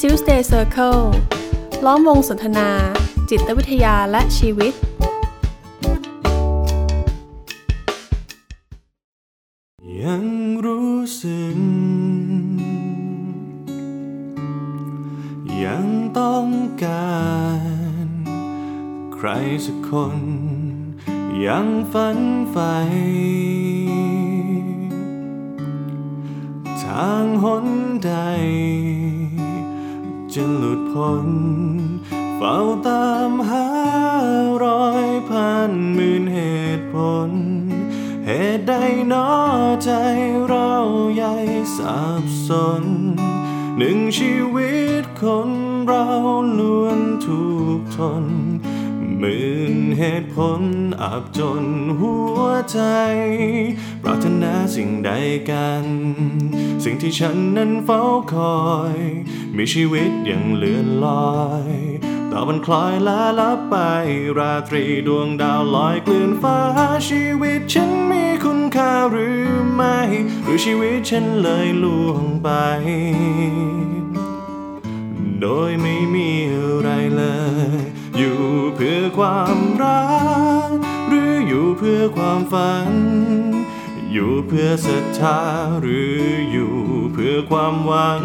Tuesday Circle ล้อมวงสนทนา จิตวิทยาและชีวิต ยังรู้สึก ยังต้องการ ใครสักคน ยังฝันใฝ่ทางหนใด จะหลุดพ้น เฝ้าตามหารอยพันหมื่นเหตุผล เหตุใดหนอใจเราใหญ่สับสน หนึ่งชีวิตคนเราล้วนทุกทนหมื่นเหตุ ผลอับจนหัวใจ ปรารถนาสิ่งใดกัน สิ่งที่ฉันนั้นเฝ้าคอย มีชีวิตยังเลื่อนลอยต่อมันคล้อยลาลับไป ราตรีดวงดาวลอยเกลื่อนฟ้าชีวิตฉันมีคุณค่าหรือไม่ หรือชีวิตฉันเลยล่วงไป โดยไม่มีอะไรเลย อยู่เพื่อความรัก อยู่เพื่อความฝัน อยู่เพื่อศรัทธาหรืออยู่เพื่อความหวัง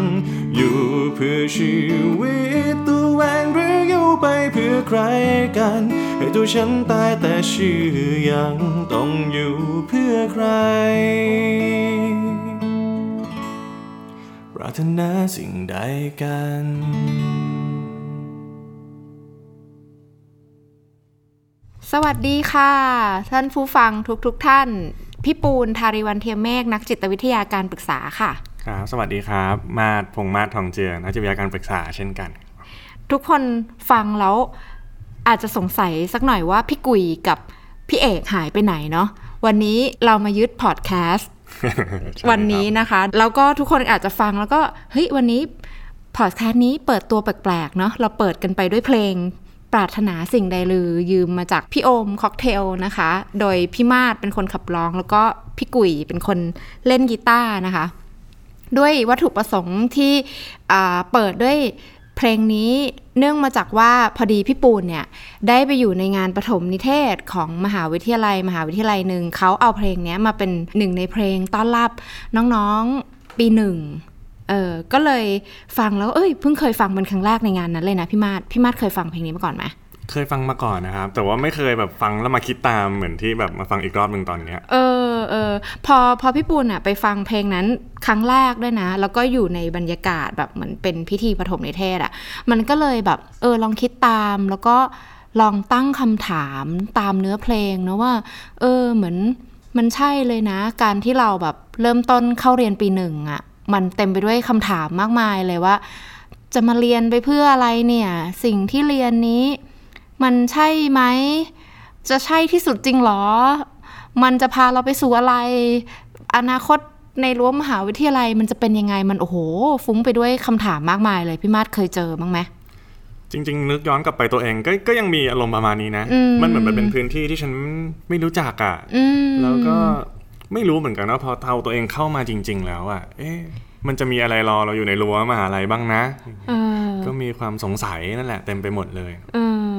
อยู่เพื่อชีวิตตัวเองหรืออยู่ไปเพื่อใครกันให้ตัวฉันตายแต่ชื่อยังต้องอยู่เพื่อใครปรารถนาสิ่งใดกัน สวัสดีค่ะ ท่านผู้ฟังทุกๆทท่าน พี่ปูนทาริวันเทียมเมฆนักจิตวิทยาการปรึกษาค่ะ ครับสวัสดีครับ มาดพงษ์มาดทองเจือนักจิตวิทยาการปรึกษาเช่นกัน ทุกคนฟังแล้วอาจจะสงสัยสักหน่อยว่าพี่กุยกับพี่เอกหายไปไหนเนาะวันนี้เรามายึดพอดแคสต์วันนี้นะคะ แล้วก็ทุกคนอาจจะฟังแล้วก็เฮ้ยวันนี้พอดแคสต์นี้เปิดตัวแปลกๆเนาะเราเปิดกันไปด้วยเพลง ปรารถนาสิ่งใดฤๅ ยืมมาจากพี่โอมค็อกเทลนะคะ โดยพี่มาดเป็นคนขับร้อง แล้วก็พี่กุ๋ยเป็นคนเล่นกีตาร์นะคะ ด้วยวัตถุประสงค์ที่เปิดด้วยเพลงนี้เนื่องมาจากว่าพอดีพี่ปูนเนี่ยได้ไปอยู่ในงานประถมนิเทศของมหาวิทยาลัย มหาวิทยาลัยหนึ่งเขาเอาเพลงนี้มาเป็นหนึ่งในเพลงต้อนรับน้องๆปีหนึ่ง เออก็เลยฟังแล้วเอ้ยเพิ่งเคยฟังเป็นครั้งแรกในงานนั้นเลยนะพี่มาดพี่มาดเคยฟังเพลงนี้มาก่อนไหมเคยฟังมาก่อนนะครับ แต่ว่าไม่เคยแบบฟังแล้วมาคิดตามเหมือนที่แบบมาฟังอีกรอบหนึ่งตอนเนี้ยเออเออพอพอพี่ปูนอะไปฟังเพลงนั้นครั้งแรกด้วยนะ แล้วก็อยู่ในบรรยากาศแบบเหมือนเป็นพิธีปฐมนิเทศอะมันก็เลยแบบเออลองคิดตามแล้วก็ลองตั้งคำถามตามเนื้อเพลงนะว่า เออเหมือนมันใช่เลยนะ การที่เราแบบเริ่มต้นเข้าเรียนปีหนึ่งอะ มันเต็มไปด้วยคำถามมากมายเลยว่า จะมาเรียนไปเพื่ออะไรเนี่ย สิ่งที่เรียนนี้ มันใช่ไหม จะใช่ที่สุดจริงเหรอ มันจะพาเราไปสู่อะไร อนาคตในรั้วมหาวิทยาลัยมันจะเป็นยังไงมันโอ้โห ฟุ้งไปด้วยคำถามมากมายเลยพี่มาดเคยเจอบ้างไหมจริง ๆ นึกย้อนกลับไปตัวเองก็ก็ยังมีอารมณ์ประมาณนี้นะอืมมันเหมือนมันเป็นพื้นที่ที่ฉันไม่รู้จักอะ่ะอืมแล้วก็ ไม่รู้เหมือนกันว่าพอเทาตัวเองเข้ามาจริง ๆ แล้วอะ่ะ เอ๊ะมันจะมีอะไรรอเราอยู่ในรั้วมหาลัยบ้างนะเออก็มีความสงสัยนั่นแหละเต็มไปหมดเลยเออ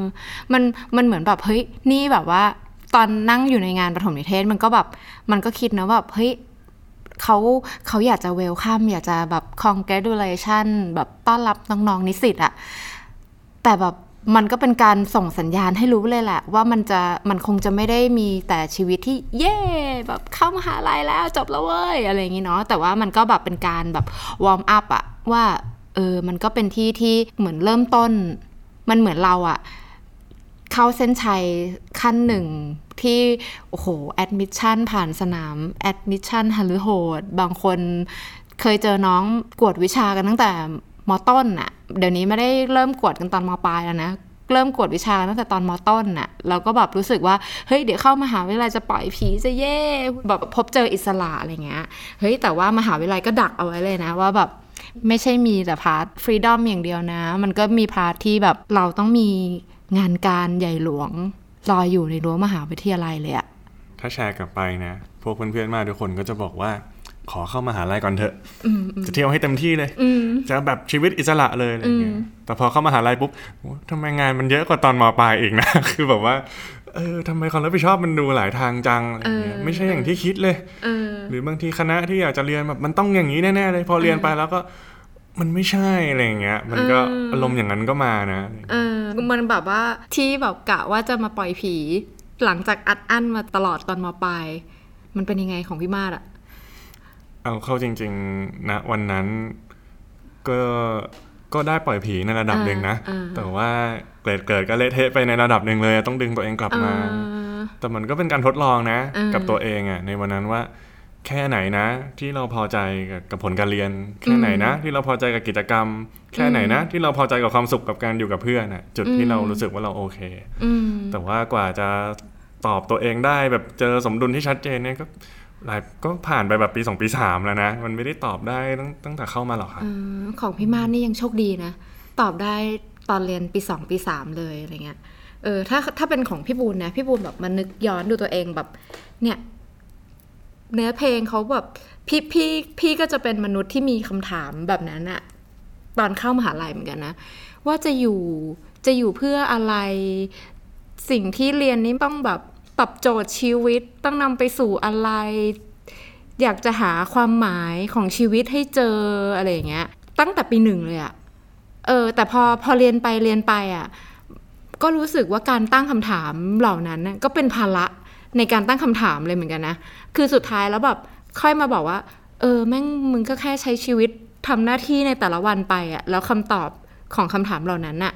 มันมันเหมือนแบบเฮ้ยนี่แบบว่า ตอนนั่งอยู่ในงานประถมนิเทศมันก็แบบมันก็คิดนะแบบเฮ้ยเขาเขาอยากจะเวลคัมอยากจะแบบ congratulation แบบต้อนรับน้องๆนิสิตอะแต่แบบ มันก็เป็นการส่งสัญญาณให้รู้เลยแหละ ว่ามันจะมันคงจะไม่ได้มีแต่ชีวิตที่เย่แบบเข้ามหาลัยแล้วจบแล้วเว้ยอะไรอย่างงี้เนาะแต่ว่ามันก็แบบเป็นการแบบวอร์มอัพอะว่าเออมันก็เป็นที่ที่เหมือนเริ่มต้น มันเหมือนเราอะเข้าเส้นชัยขั้นหนึ่งที่โอ้โหแอดมิชชั่นผ่านสนามแอดมิชชั่นอันโหดบางคนเคยเจอน้องกวดวิชากันตั้งแต่มต้นอะ เดี๋ยวนี้ไม่ได้เริ่มกวดกันตอนมปลายแล้วนะเริ่มกวดวิชาตั้งแต่ตอนมต้นน่ะเราก็แบบรู้สึกว่าเฮ้ยเดี๋ยวเข้ามหาวิทยาลัยจะปล่อยผีจะเย่แบบพบเจออิสระอะไรเงี้ยเฮ้ยแต่ว่ามหาวิทยาลัยก็ดักเอาไว้เลยนะว่าแบบไม่ใช่มีแต่ part freedom อย่างเดียวนะ มันก็มี part ที่แบบเราต้องมีงานการใหญ่หลวงรออยู่ในรั้วมหาวิทยาลัยเลยอะถ้าแชร์กลับไปนะ พวกเพื่อนๆมาทุกคนก็จะบอกว่า ขอเข้ามาหาลัยก่อนเถอะอืมอืมจะเที่ยวให้เต็มที่เลยอืมจะแบบชีวิตอิสระเลยอะไรเงี้ยอืมแต่พอเข้ามาหาลัยปุ๊บโอ้ทำไมงานมันเยอะกว่าตอนมปลายอีกนะ คือแบบว่าเออทำไมความรับผิดชอบมันดูหลายทางจังอะไรเงี้ยไม่ใช่อย่างที่คิดเลยเออหรือบางทีคณะที่อยากจะเรียนแบบมันต้องอย่างนี้แน่ๆเลย พอเรียนไปแล้วก็มันไม่ใช่อะไรอย่างเงี้ย มันก็อืมอารมณ์อย่างนั้นก็มานะเออมันแบบว่าที่แบบกะว่าจะมาปล่อยผี หลังจากอัดอั้นมาตลอดตอนมปลายมันเป็นยังไงของพี่มาดอะ เอาเข้าจริงๆนะวันนั้นก็ก็ได้ปล่อยผีในระดับหนึ่งนะอ่าแต่ว่าเกรดเกิดก็เละเทะไปในระดับหนึ่งเลย ต้องดึงตัวเองกลับมาเออแต่มันก็เป็นการทดลองนะอืมกับตัวเองอะในวันนั้นว่าแค่ไหนนะ ที่เราพอใจกับกับผลการเรียน แค่ไหนนะ ที่เราพอใจกับกิจกรรม แค่ไหนนะ ที่เราพอใจกับความสุขกับการอยู่กับเพื่อนอะจุดที่เรารู้สึกว่าเราโอเคอืมแต่ว่ากว่าจะตอบตัวเองได้แบบเจอสมดุลที่ชัดเจนเนี่ยก็ หลายก็ผ่านไปแบบปีสองปีสามแล้วนะ มันไม่ได้ตอบได้ตั้งตั้งแต่เข้ามาหรอกครับออของพี่มาดนี่ยังโชคดีนะ ตอบได้ตอนเรียนปีสองปีสามเลยอะไรเงี้ยเออถ้าถ้าเป็นของพี่บูลนะ พี่บูลแบบมานึกย้อนดูตัวเองแบบเนี่ยเนื้อเพลงเขาแบบพี่พี่พี่ก็จะเป็นมนุษย์ที่มีคำถามแบบนั้นอะตอนเข้ามหาลัยเหมือนกันนะ ว่าจะอยู่จะอยู่เพื่ออะไรสิ่งที่เรียนนี้ต้องแบบ ตอบโจทย์ชีวิตต้องนำไปสู่อะไร อยากจะหาความหมายของชีวิตให้เจออะไรอย่างเงี้ย ตั้งแต่ปีหนึ่งเลยอะเออ แต่พอพอเรียนไปเรียนไปอะก็รู้สึกว่าการตั้งคำถามเหล่านั้นก็เป็นภาระในการตั้งคำถามเลยเหมือนกันนะ คือสุดท้ายแล้วแบบค่อยมาบอกว่า เออแม่งมึงก็แค่ใช้ชีวิตทำหน้าที่ในแต่ละวันไปอะแล้วคำตอบของคำถามเหล่านั้นน่ะ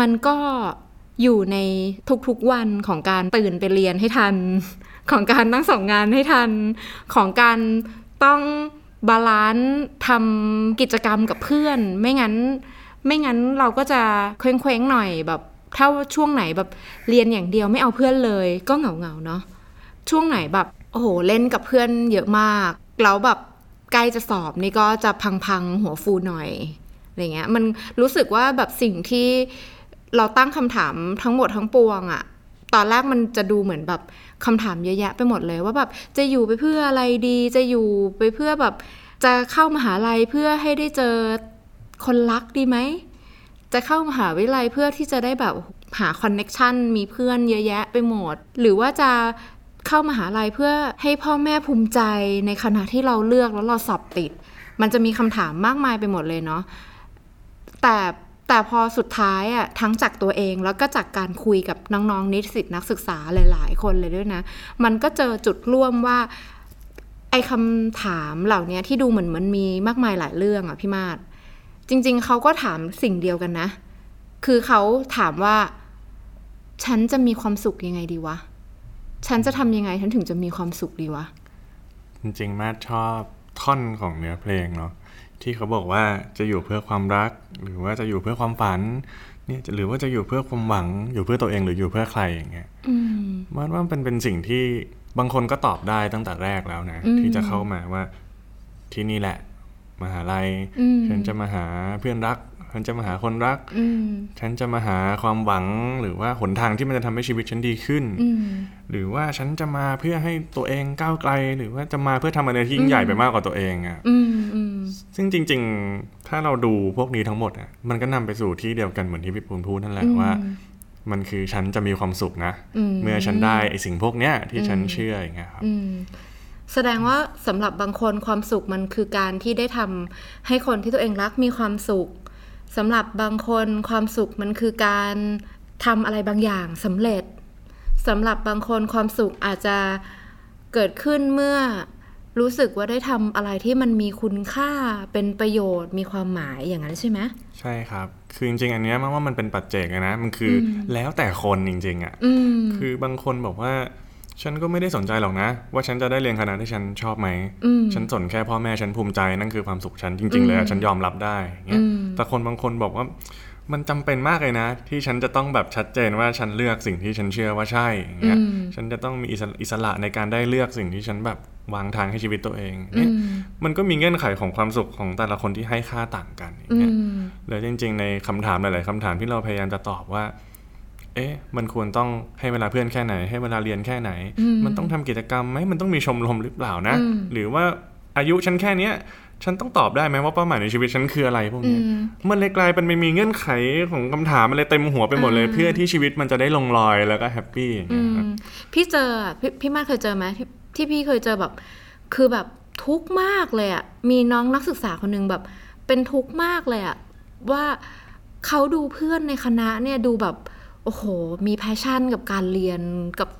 มันก็ อยู่ในทุกๆวันของการตื่นไปเรียนให้ทัน ของการนั่งส่งงานให้ทัน ของการต้อง balance ทำกิจกรรมกับเพื่อน ไม่งั้น ไม่งั้นเราก็จะเคว้งเคว้งๆหน่อยแบบถ้าช่วงไหนแบบเรียนอย่างเดียวไม่เอาเพื่อนเลย ก็เหงาเงาๆเนาะช่วงไหนแบบโอ้โหเล่นกับเพื่อนเยอะมากแล้วแบบใกล้จะสอบนี่ก็จะพังๆหัวฟูหน่อยอะไรเงี้ยมันรู้สึกว่าแบบสิ่งที่ เราตั้งคำถามทั้งหมดทั้งปวงอะตอนแรกมันจะดูเหมือนแบบคำถามเยอะแยะไปหมดเลยว่าแบบจะอยู่ไปเพื่ออะไรดี จะอยู่ไปเพื่อแบบจะเข้ามหาลัยเพื่อให้ได้เจอคนรักดีไหม จะเข้ามหาวิทยาลัยเพื่อที่จะได้แบบหาคอนเน็กชันมีเพื่อนเยอะแยะไปหมด หรือว่าจะเข้ามหาลัยเพื่อให้พ่อแม่ภูมิใจในขณะที่เราเลือกแล้วเราสอบติด มันจะมีคำถามมากมายไปหมดเลยเนาะแต่ แต่พอสุดท้ายอะทั้งจากตัวเองแล้วก็จากการคุยกับน้องๆนิสิตนักศึกษาหลาย ๆ คนเลยด้วยนะ มันก็เจอจุดร่วมว่า ไอ้คำถามเหล่านี้ที่ดูเหมือนมันมีมากมายหลายเรื่องอะพี่มาศจริง ๆเขาก็ถามสิ่งเดียวกันนะ คือเขาถามว่า ฉันจะมีความสุขยังไงดีวะ ฉันจะทำยังไงฉันถึงจะมีความสุขดีวะ จริงๆมาชอบท่อนของเนื้อเพลงเนาะ ที่เขาบอกว่าจะอยู่เพื่อความรัก หรือว่าจะอยู่เพื่อความฝันเนี่ยหรือว่าจะอยู่เพื่อความหวัง อยู่เพื่อตัวเองหรืออยู่เพื่อใครอย่างเงี้ยอืมมันว่าเป็นเป็นสิ่งที่บางคนก็ตอบได้ตั้งแต่แรกแล้วนะอืมที่จะเข้ามาว่าที่นี่แหละ มหาลัยอืมฉันจะมาหาเพื่อนรักฉันจะมาหาคนรักอืมฉันจะมาหาความหวังหรือว่าหนทางที่มันจะทำให้ชีวิตฉันดีขึ้นอืมหรือว่าฉันจะมาเพื่อให้ตัวเองก้าวไกล หรือว่าจะมาเพื่อทำอะไรที่ยิ่งใหญ่ไปมากกว่าตัวเองอะ่ะอืมอืม ซึ่งจริง ๆ ถ้าเราดูพวกนี้ทั้งหมดอะ่ะมันก็นำไปสู่ที่เดียวกันเหมือนที่พี่ปูนพูดนั่นแหละว่า มันคือฉันจะมีความสุขนะอืมเมื่อฉันได้ไอ้สิ่งพวกเนี้ยที่ฉันเชื่ออย่างเงี้ยครับอืมแสดงว่าสำหรับบางคนความสุขมันคือการที่ได้ทำให้คนที่ตัวเองรักมีความสุขสำหรับบางคนความสุขมันคือการทำอะไรบางอย่างสำเร็จสำหรับบางคนความสุขอาจจะเกิดขึ้นเมื่อ รู้สึกว่าได้ทำอะไรที่มันมีคุณค่าเป็นประโยชน์มีความหมายอย่างนั้นใช่ไหมใช่ครับ คือจริงๆ อันเนี้ยมันว่ามันเป็นปัจเจกอะนะมันคืออแล้วแต่คนจริง ๆอะอืมคือบางคนบอกว่า ฉันก็ไม่ได้สนใจหรอกนะ ว่าฉันจะได้เรียนคณะที่ฉันชอบไหมอืมฉันสนแค่พ่อแม่ฉันภูมิใจนั่นคือความสุขฉันจริง ๆ เลยอะฉันยอมรับได้อย่างเงี้ยอืมแต่คนบางคนบอกว่ามันจำเป็นมากเลยนะ ที่ฉันจะต้องแบบชัดเจนว่าฉันเลือกสิ่งที่ฉันเชื่อว่าใช่อย่างเงี้ยอืมฉันจะต้องมีอิสระอิสระในการได้เลือกสิ่งที่ฉันแบบ วางทางให้ชีวิตตัวเองเนี่ยอืมมันก็มีเงื่อนไขของความสุขของแต่ละคนที่ให้ค่าต่างกันอย่างอืเงี้ยมแล้วจริง ๆ ในคำถามหลาย ๆคำถามที่เราพยายามจะตอบว่า เอ๊ะ มันควรต้องให้เวลาเพื่อนแค่ไหน ให้เวลาเรียนแค่ไหนอืมมันต้องทำกิจกรรมไหมมันต้องมีชมรมหรือเปล่านะอืมหรือว่าอายุฉันแค่เนี้ย ฉันต้องตอบได้ไหมว่าเป้าหมายในชีวิตฉันคืออะไรพวกเนี้ยมันเลยกลายเป็นไม่มีเงื่อนไขของคำถามอะไรเต็มหัวไปหมดเลย เพื่อที่ชีวิตมันจะได้ลงรอยแล้วก็ happy อย่างเงี้ยครับพี่เจออะพี่พี่มาดเคยเจอไหมที่ที่พี่เคยเจอแบบ คือแบบทุกข์มากเลยอะมีน้องนักศึกษาคนหนึ่งแบบ เป็นทุกข์มากเลยอะว่าเขาดูเพื่อนในคณะเนี่ยดูแบบโอ้โห มี passion กับการเรียนกับ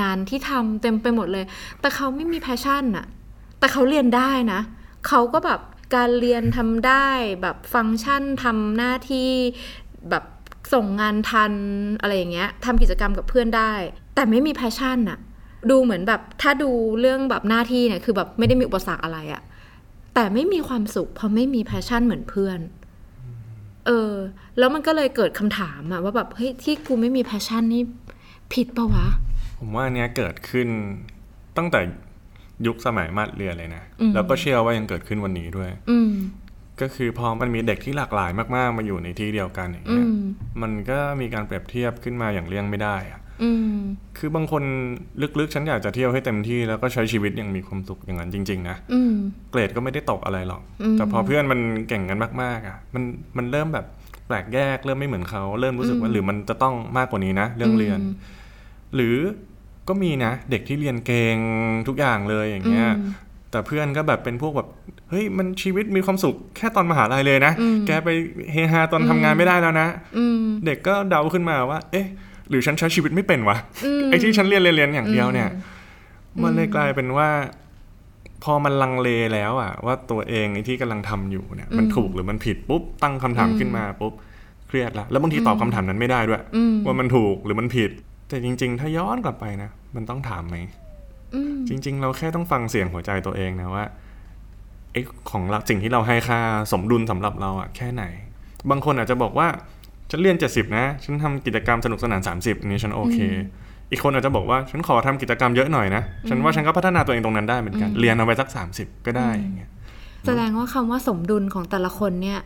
งานที่ทำเต็มไปหมดเลย แต่เขาไม่มี passion อะแต่เขาเรียนได้นะ เขาก็แบบการเรียนทำได้แบบฟังก์ชันทำหน้าที่แบบส่งงานทันอะไรอย่างเงี้ยทำกิจกรรมกับเพื่อนได้ แต่ไม่มี passion อะดูเหมือนแบบถ้าดูเรื่องแบบหน้าที่เนี่ยคือแบบไม่ได้มีอุปสรรคอะไรอะแต่ไม่มีความสุขเพราะไม่มี passion เหมือนเพื่อน เออ แล้วมันก็เลยเกิดคำถามอะว่าแบบเฮ้ยที่กูไม่มี passion นี่ผิดปะวะ ผมว่าอันเนี้ยเกิดขึ้นตั้งแต่ ยุคสมัยมาดเรียนเลยนะอืมแล้วก็เชื่อว่ายังเกิดขึ้นวันนี้ด้วยอืมก็คือพอมันมีเด็กที่หลากหลายมากๆ มาอยู่ในที่เดียวกันอย่างอืเงี้ยมมันก็มีการเปรียบเทียบขึ้นมาอย่างเลี่ยงไม่ได้อะอืมคือบางคนลึกๆ ฉันอยากจะเที่ยวให้เต็มที่แล้วก็ใช้ชีวิตอย่างมีความสุขอย่างนั้นจริง ๆ นะอืมเกรดก็ไม่ได้ตกอะไรหรอกอืมแต่พอเพื่อนมันเก่งกันมากๆอะ มันมันเริ่มแบบแปลกแยกเริ่มไม่เหมือนเขา เริ่มรู้สึกว่าหรือมันจะต้องมากกว่านี้นะ เรื่องเรียน หรือ ก็มีนะ เด็กที่เรียนเก่งทุกอย่างเลยอย่างเงี้ยอืมแต่เพื่อนก็แบบเป็นพวกแบบเฮ้ยมันชีวิตมีความสุขแค่ตอนมหาลัยเลยนะอืมแกไปเฮฮาตอนทำงานไม่ได้แล้วนะอืมเด็กก็เดาขึ้นมาว่า เอ๊ะ หรือฉันใช้ชีวิตไม่เป็นวะอืมไอ้ที่ฉันเรียนเรียนเรียนอย่างเดียวเนี่ยอืมมันเลยกลายเป็นว่า พอมันลังเลแล้วอะว่าตัวเองไอ้ที่กำลังทำอยู่เนี่ย มันถูกหรือมันผิดปุ๊บตั้งคำถามขึ้นมาปุ๊บเครียดละแล้วบางทีตอบคำถามนั้นไม่ได้ด้วยอืมว่ามันถูกหรือมันผิด แต่จริง ๆ ถ้าย้อนกลับไปนะ มันต้องถามไหมอืมจริง ๆ เราแค่ต้องฟังเสียงหัวใจตัวเองนะว่าไอ้ของเราสิ่งที่เราให้ค่าสมดุลสำหรับเราอะแค่ไหน บางคนอาจจะบอกว่าฉันเรียน70นะ ฉันทำกิจกรรมสนุกสนาน30อันนี้ฉันโอเค อีกคนอาจจะบอกว่าฉันขอทำกิจกรรมเยอะหน่อยนะ ฉันว่าฉันก็พัฒนาตัวเองตรงนั้นได้เหมือนกัน เรียนเอาไปสัก30ก็ได้อย่างเงี้ยแสดงว่าคำว่าสมดุลของแต่ละคนเนี่ย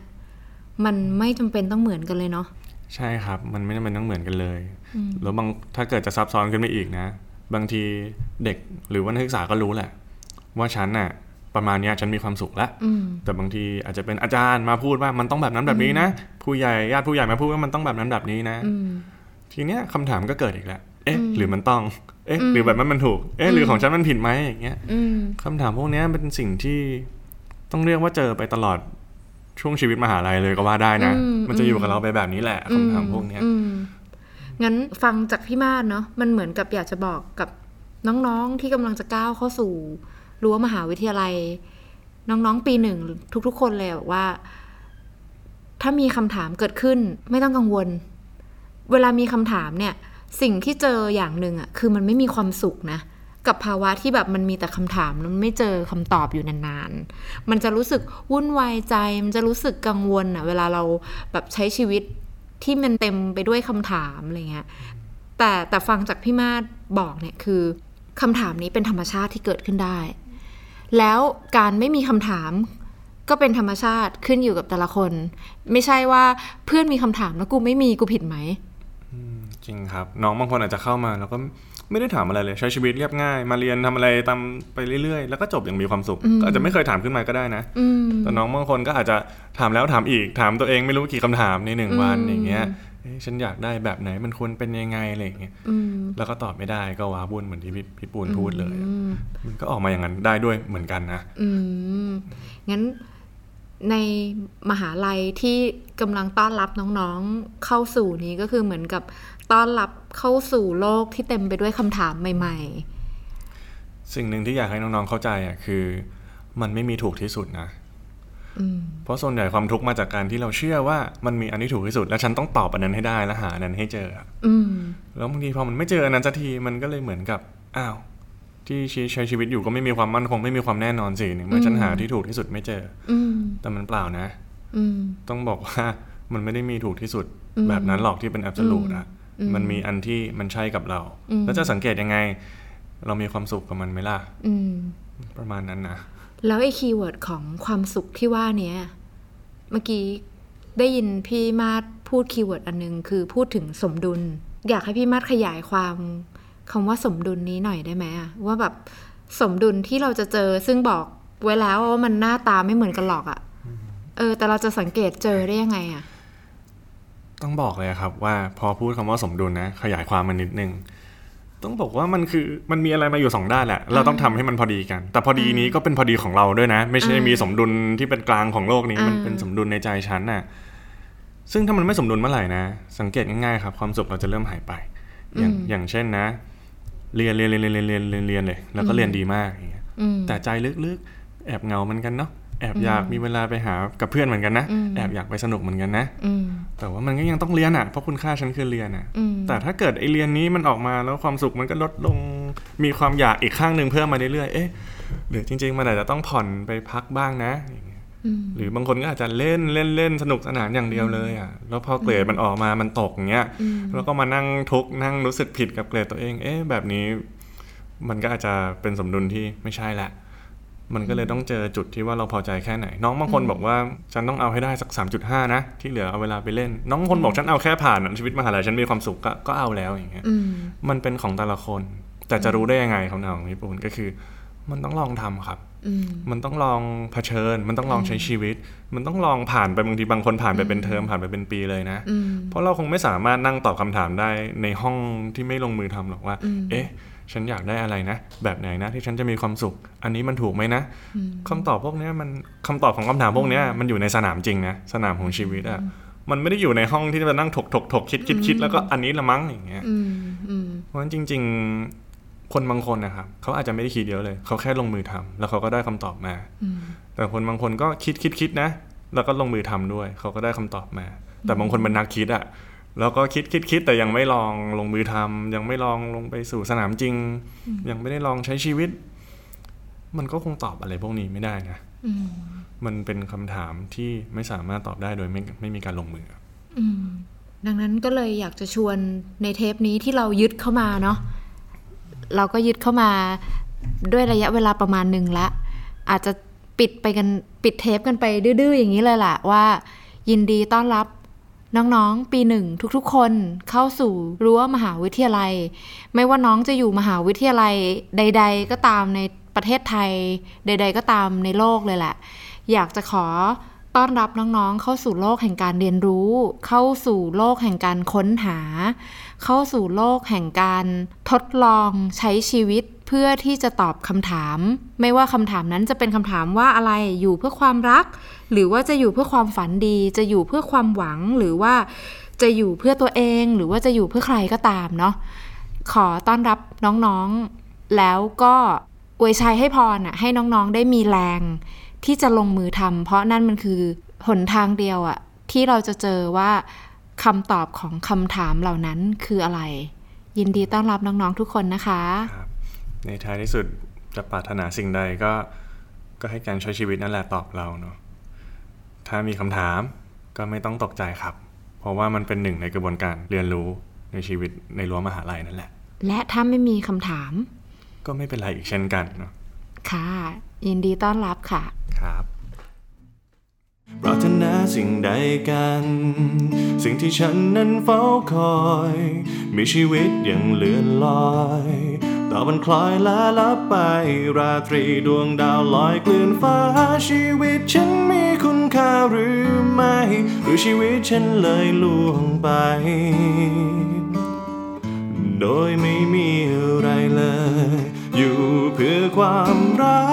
มันไม่จำเป็นต้องเหมือนกันเลยเนาะ ใช่ครับ มันไม่จำเป็นต้องเหมือนกันเลย แล้วบางถ้าเกิดจะซับซ้อนขึ้นไปอีกนะ บางทีเด็กหรือว่านักศึกษาก็รู้แหละ ว่าฉันน่ะประมาณเนี้ยฉันมีความสุขแล้วอืมแต่บางทีอาจจะเป็นอาจารย์มาพูดว่ามันต้องแบบนั้นแบบนี้นะ ผู้ใหญ่ญาติผู้ใหญ่มาพูดว่ามันต้องแบบนั้นแบบนี้นะอืมทีเนี้ยคำถามก็เกิดอีกแล้ว เอ๊ะ หรือมันต้อง เอ๊ะอืมหรือแบบนั้นมันถูก เอ๊ะ หรือของฉันมันผิดไหมอย่างเงี้ยอืมคำถามพวกเนี้ยเป็นสิ่งที่ต้องเรียกว่าเจอไปตลอด ช่วงชีวิตมหาลัยเลยก็ว่าได้นะอืมมันจะอยู่กับเราไปแบบนี้แหละคำถามพวกเนี้ยอืมงั้นฟังจากพี่มาศเนาะมันเหมือนกับอยากจะบอกกับน้องๆที่กำลังจะก้าวเข้าสู่รั้วมหาวิทยาลัย น้องๆปีหนึ่งทุก ๆ คนเลยบอกว่า ถ้ามีคำถามเกิดขึ้นไม่ต้องกังวล เวลามีคำถามเนี่ย สิ่งที่เจออย่างหนึ่งอะคือมันไม่มีความสุขนะ กับภาวะที่แบบมันมีแต่คำถามแล้วมันไม่เจอคำตอบอยู่นานๆ มันจะรู้สึกวุ่นวายใจ มันจะรู้สึกกังวลอะเวลาเราแบบใช้ชีวิตที่มันเต็มไปด้วยคำถามอะไรเงี้ย แต่แต่ฟังจากพี่มาศบอกเนี่ยคือคำถามนี้เป็นธรรมชาติที่เกิดขึ้นได้ แล้วการไม่มีคำถามก็เป็นธรรมชาติขึ้นอยู่กับแต่ละคน ไม่ใช่ว่าเพื่อนมีคำถามแล้วกูไม่มีกูผิดไหมจริงครับ น้องบางคนอาจจะเข้ามาแล้วก็ ไม่ได้ถามอะไรเลยใช้ชีวิตเรียบง่าย มาเรียนทำอะไรตามไปเรื่อยๆ แล้วก็จบอย่างมีความสุขก็อาจจะไม่เคยถามขึ้นมาก็ได้นะอืมแต่น้องบางคนก็อาจจะถามแล้วถามอีกถามตัวเองไม่รู้กี่คำถามในหนึ่งวันอืมอย่างเงี้ยเอ๊ะฉันอยากได้แบบไหนมันควรเป็นยังไงอะไรอย่างเงี้ยอืมแล้วก็ตอบไม่ได้ก็ว้าวุ่นเหมือนที่พี่พี่ปูนพูดเลยอืมมันก็ออกมาอย่างนั้นได้ด้วยเหมือนกันนะอืมงั้น ในมหาลัยที่กำลังต้อนรับน้องๆเข้าสู่นี้ก็คือเหมือนกับต้อนรับเข้าสู่โลกที่เต็มไปด้วยคำถามใหม่สิ่งหนึ่งที่อยากให้น้องๆเข้าใจอะคือ มันไม่มีถูกที่สุดนะๆอืมเพราะส่วนใหญ่ความทุกข์มาจากการที่เราเชื่อว่ามันมีอันที่ถูกที่สุด และฉันต้องตอบอันนั้นให้ได้และหาอันนั้นให้เจออะอืมแล้วบางทีพอมันไม่เจออันนั้นสักทีมันก็เลยเหมือนกับอ้าว ที่ใช้ชีวิตอยู่ก็ไม่มีความมั่นคงไม่มีความแน่นอนสิเมื่อฉันหาที่ถูกที่สุดไม่เจอ อืมแต่มันเปล่านะ อืมต้องบอกว่ามันไม่ได้มีถูกที่สุดอืมแบบนั้นหรอกที่เป็น a b s o l u t e อะอืมมันมีอันที่มันใช่กับเราอืมแล้วจะสังเกตยังไง เรามีความสุขกับมันไหมล่ะอืมประมาณนั้นนะแล้วไอ้ keyword ของความสุขที่ว่าเนี้ยเมื่อกี้ได้ยินพี่มาดพูด keyword อันนึง คือพูดถึงสมดุล อยากให้พี่มาดขยายความ คำว่าสมดุลนี้หน่อยได้ไหมอะว่าแบบสมดุลที่เราจะเจอซึ่งบอกไว้แล้วว่ามันหน้าตาไม่เหมือนกันหรอกอะ่ะเออ แต่เราจะสังเกตเจอได้ยังไงอะ่ะต้องบอกเลยครับว่าพอพูดคำว่าสมดุลนะขยายความมันนิดนึงต้องบอกว่ามันคือมันมีอะไรมาอยู่สองด้านแหละ เราต้องทำให้มันพอดีกัน แต่พอดีนี้ก็เป็นพอดีของเราด้วยนะ ไม่ใช่มีสมดุลที่เป็นกลางของโลกนี้อ่ามัมันเป็นสมดุลในใจฉันน่ะ ซึ่งถ้ามันไม่สมดุลเมื่อไหร่นะ สังเกตง่ายๆครับ ความสุขเราจะเริ่มหายไป อย่างอย่างเช่นนะ เรียนเรียนเรียนเรียนเรียนเรียนเรียนเลย แล้วก็เรียนดีมากอย่างเงี้ยแต่ใจลึกๆ แอบเงาเหมือนกันเนาะแอบอยากมีเวลาไปหากับเพื่อนเหมือนกันนะแอบอยากไปสนุกเหมือนกันนะแต่ว่ามันก็ยังต้องเรียนอะเพราะคุณค่าฉันคือเรียนอะ แต่ถ้าเกิดไอเรียนนี้มันออกมาแล้วความสุขมันก็ลดลงมีความอยากอีกข้างหนึ่งเพิ่มมาเรื่อยๆเอ๊ะหรือจริง ๆ มันอาจจะต้องผ่อนไปพักบ้างนะอย่างเงี้ย หรือบางคนก็อาจจะเล่นเล่นเล่นสนุกสนานอย่างเดียวเลยอะแล้วพอเกรดมันออกมามันตกอย่างเงี้ยแล้วก็มานั่งทุกข์นั่งรู้สึกผิดกับเกรดตัวเอง เอ๊ะแบบนี้ มันก็อาจจะเป็นสมดุลที่ไม่ใช่ละมันก็เลยต้องเจอจุดที่ว่าเราพอใจแค่ไหน น้องบางคนบอกว่าฉันต้องเอาให้ได้สัก 3.5 นะ ที่เหลือเอาเวลาไปเล่น น้องบางคนบอกฉันเอาแค่ผ่านชีวิตมหาลัยฉันมีความสุขก็ก็เอาแล้วอย่างเงี้ยอืมมันเป็นของแต่ละคน แต่จะรู้ได้ยังไงคำถามของพี่ปูนก็คือ มันต้องลองทำครับอืมมันต้องลองเผชิญ มันต้องลองใช้ชีวิต มันต้องลองผ่านไปบางทีบางคนผ่านไปเป็นเทอมผ่านไปเป็นปีเลยนะอืมเพราะเราคงไม่สามารถนั่งตอบคำถามได้ในห้องที่ไม่ลงมือทำหรอกว่า เอ๊ะ ฉันอยากได้อะไรนะ แบบไหนนะที่ฉันจะมีความสุข อันนี้มันถูกไหมนะคำตอบพวกเนี้ยมันคำตอบของคำถามพวกเนี้ยมันอยู่ในสนามจริงนะ สนามของชีวิตอะมันไม่ได้อยู่ในห้องที่จะนั่งถกถกถกคิดคิดคิดแล้วก็อันนี้ละมั้งอย่างเงี้ยอืมอืมเพราะฉะนั้นจริง ๆ คนบางคนนะครับเขาอาจจะไม่ได้คิดเยอะเลย เขาแค่ลงมือทำแล้วเขาก็ได้คำตอบมาอืมแต่คนบางคนก็คิดคิดคิดนะ แล้วก็ลงมือทำด้วย เขาก็ได้คำตอบมา แต่บางคนเป็นนักคิดอะแล้วก็คิดคิดคิดแต่ยังไม่ลองลงมือทำยังไม่ลองลงไปสู่สนามจริง ยังไม่ได้ลองใช้ชีวิต มันก็คงตอบอะไรพวกนี้ไม่ได้นะอืมมันเป็นคำถามที่ไม่สามารถตอบได้โดยไม่ไม่มีการลงมือ อืมดังนั้นก็เลยอยากจะชวนในเทปนี้ที่เรายึดเข้ามาเนาะ เราก็ยึดเข้ามาด้วยระยะเวลาประมาณหนึ่งละ อาจจะปิดไปกันปิดเทปกันไปดื้อๆอย่างนี้เลยล่ะว่า ยินดีต้อนรับน้องๆ ปีหนึ่งทุกๆ คนเข้าสู่รั้วมหาวิทยาลัย ไม่ว่าน้องจะอยู่มหาวิทยาลัยใด ๆ ก็ตามในประเทศไทย ใด ๆ ก็ตามในโลกเลยแหละ อยากจะขอต้อนรับน้องๆ เข้าสู่โลกแห่งการเรียนรู้ เข้าสู่โลกแห่งการค้นหา เข้าสู่โลกแห่งการทดลองใช้ชีวิตเพื่อที่จะตอบคำถาม ไม่ว่าคำถามนั้นจะเป็นคำถามว่าอะไรอยู่เพื่อความรัก หรือว่าจะอยู่เพื่อความฝันดี จะอยู่เพื่อความหวังหรือว่าจะอยู่เพื่อตัวเอง หรือว่าจะอยู่เพื่อใครก็ตามเนาะขอต้อนรับน้องๆ แล้วก็อวยชัยให้พรน่ะให้น้องๆได้มีแรง ที่จะลงมือทำเพราะนั่นมันคือหนทางเดียวอะที่เราจะเจอว่า คำตอบของคำถามเหล่านั้นคืออะไร ยินดีต้อนรับน้องๆทุกคนนะคะครับในท้ายที่สุดจะปรารถนาสิ่งใดก็ก็ให้การใช้ชีวิตนั่นแหละตอบเราเนาะถ้ามีคำถามก็ไม่ต้องตกใจครับ เพราะว่ามันเป็นหนึ่งในกระบวนการเรียนรู้ในชีวิตในรั้วมหาลัยนั่นแหละ และถ้าไม่มีคำถาม ก็ไม่เป็นไรอีกเช่นกันเนาะค่ะ ยินดีต้อนรับค่ะ ครับ ปรารถนาสิ่งใดกัน สิ่งที่ฉันนั้นเฝ้าคอย มีชีวิตอย่างเลื่อนลอยต่อมันคล้อยล้าลับไป ราตรีดวงดาวลอยเกลื่อนฟ้าชีวิตฉันมีคุณค่าหรือไม่ หรือชีวิตฉันเลยล่วงไป โดยไม่มีอะไรเลย อยู่เพื่อความรั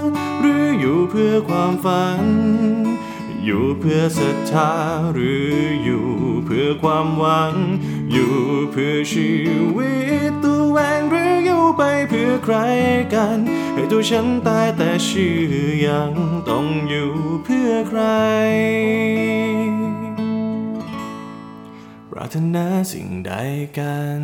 ก หรืออยู่เพื่อความฝัน อยู่เพื่อศรัทธาหรืออยู่เพื่อความหวัง อยู่เพื่อชีวิตตัวเองหรืออยู่ไปเพื่อใครกันให้ตัวฉันตายแต่ชื่อยังต้องอยู่เพื่อใครปรารถนาสิ่งใดกัน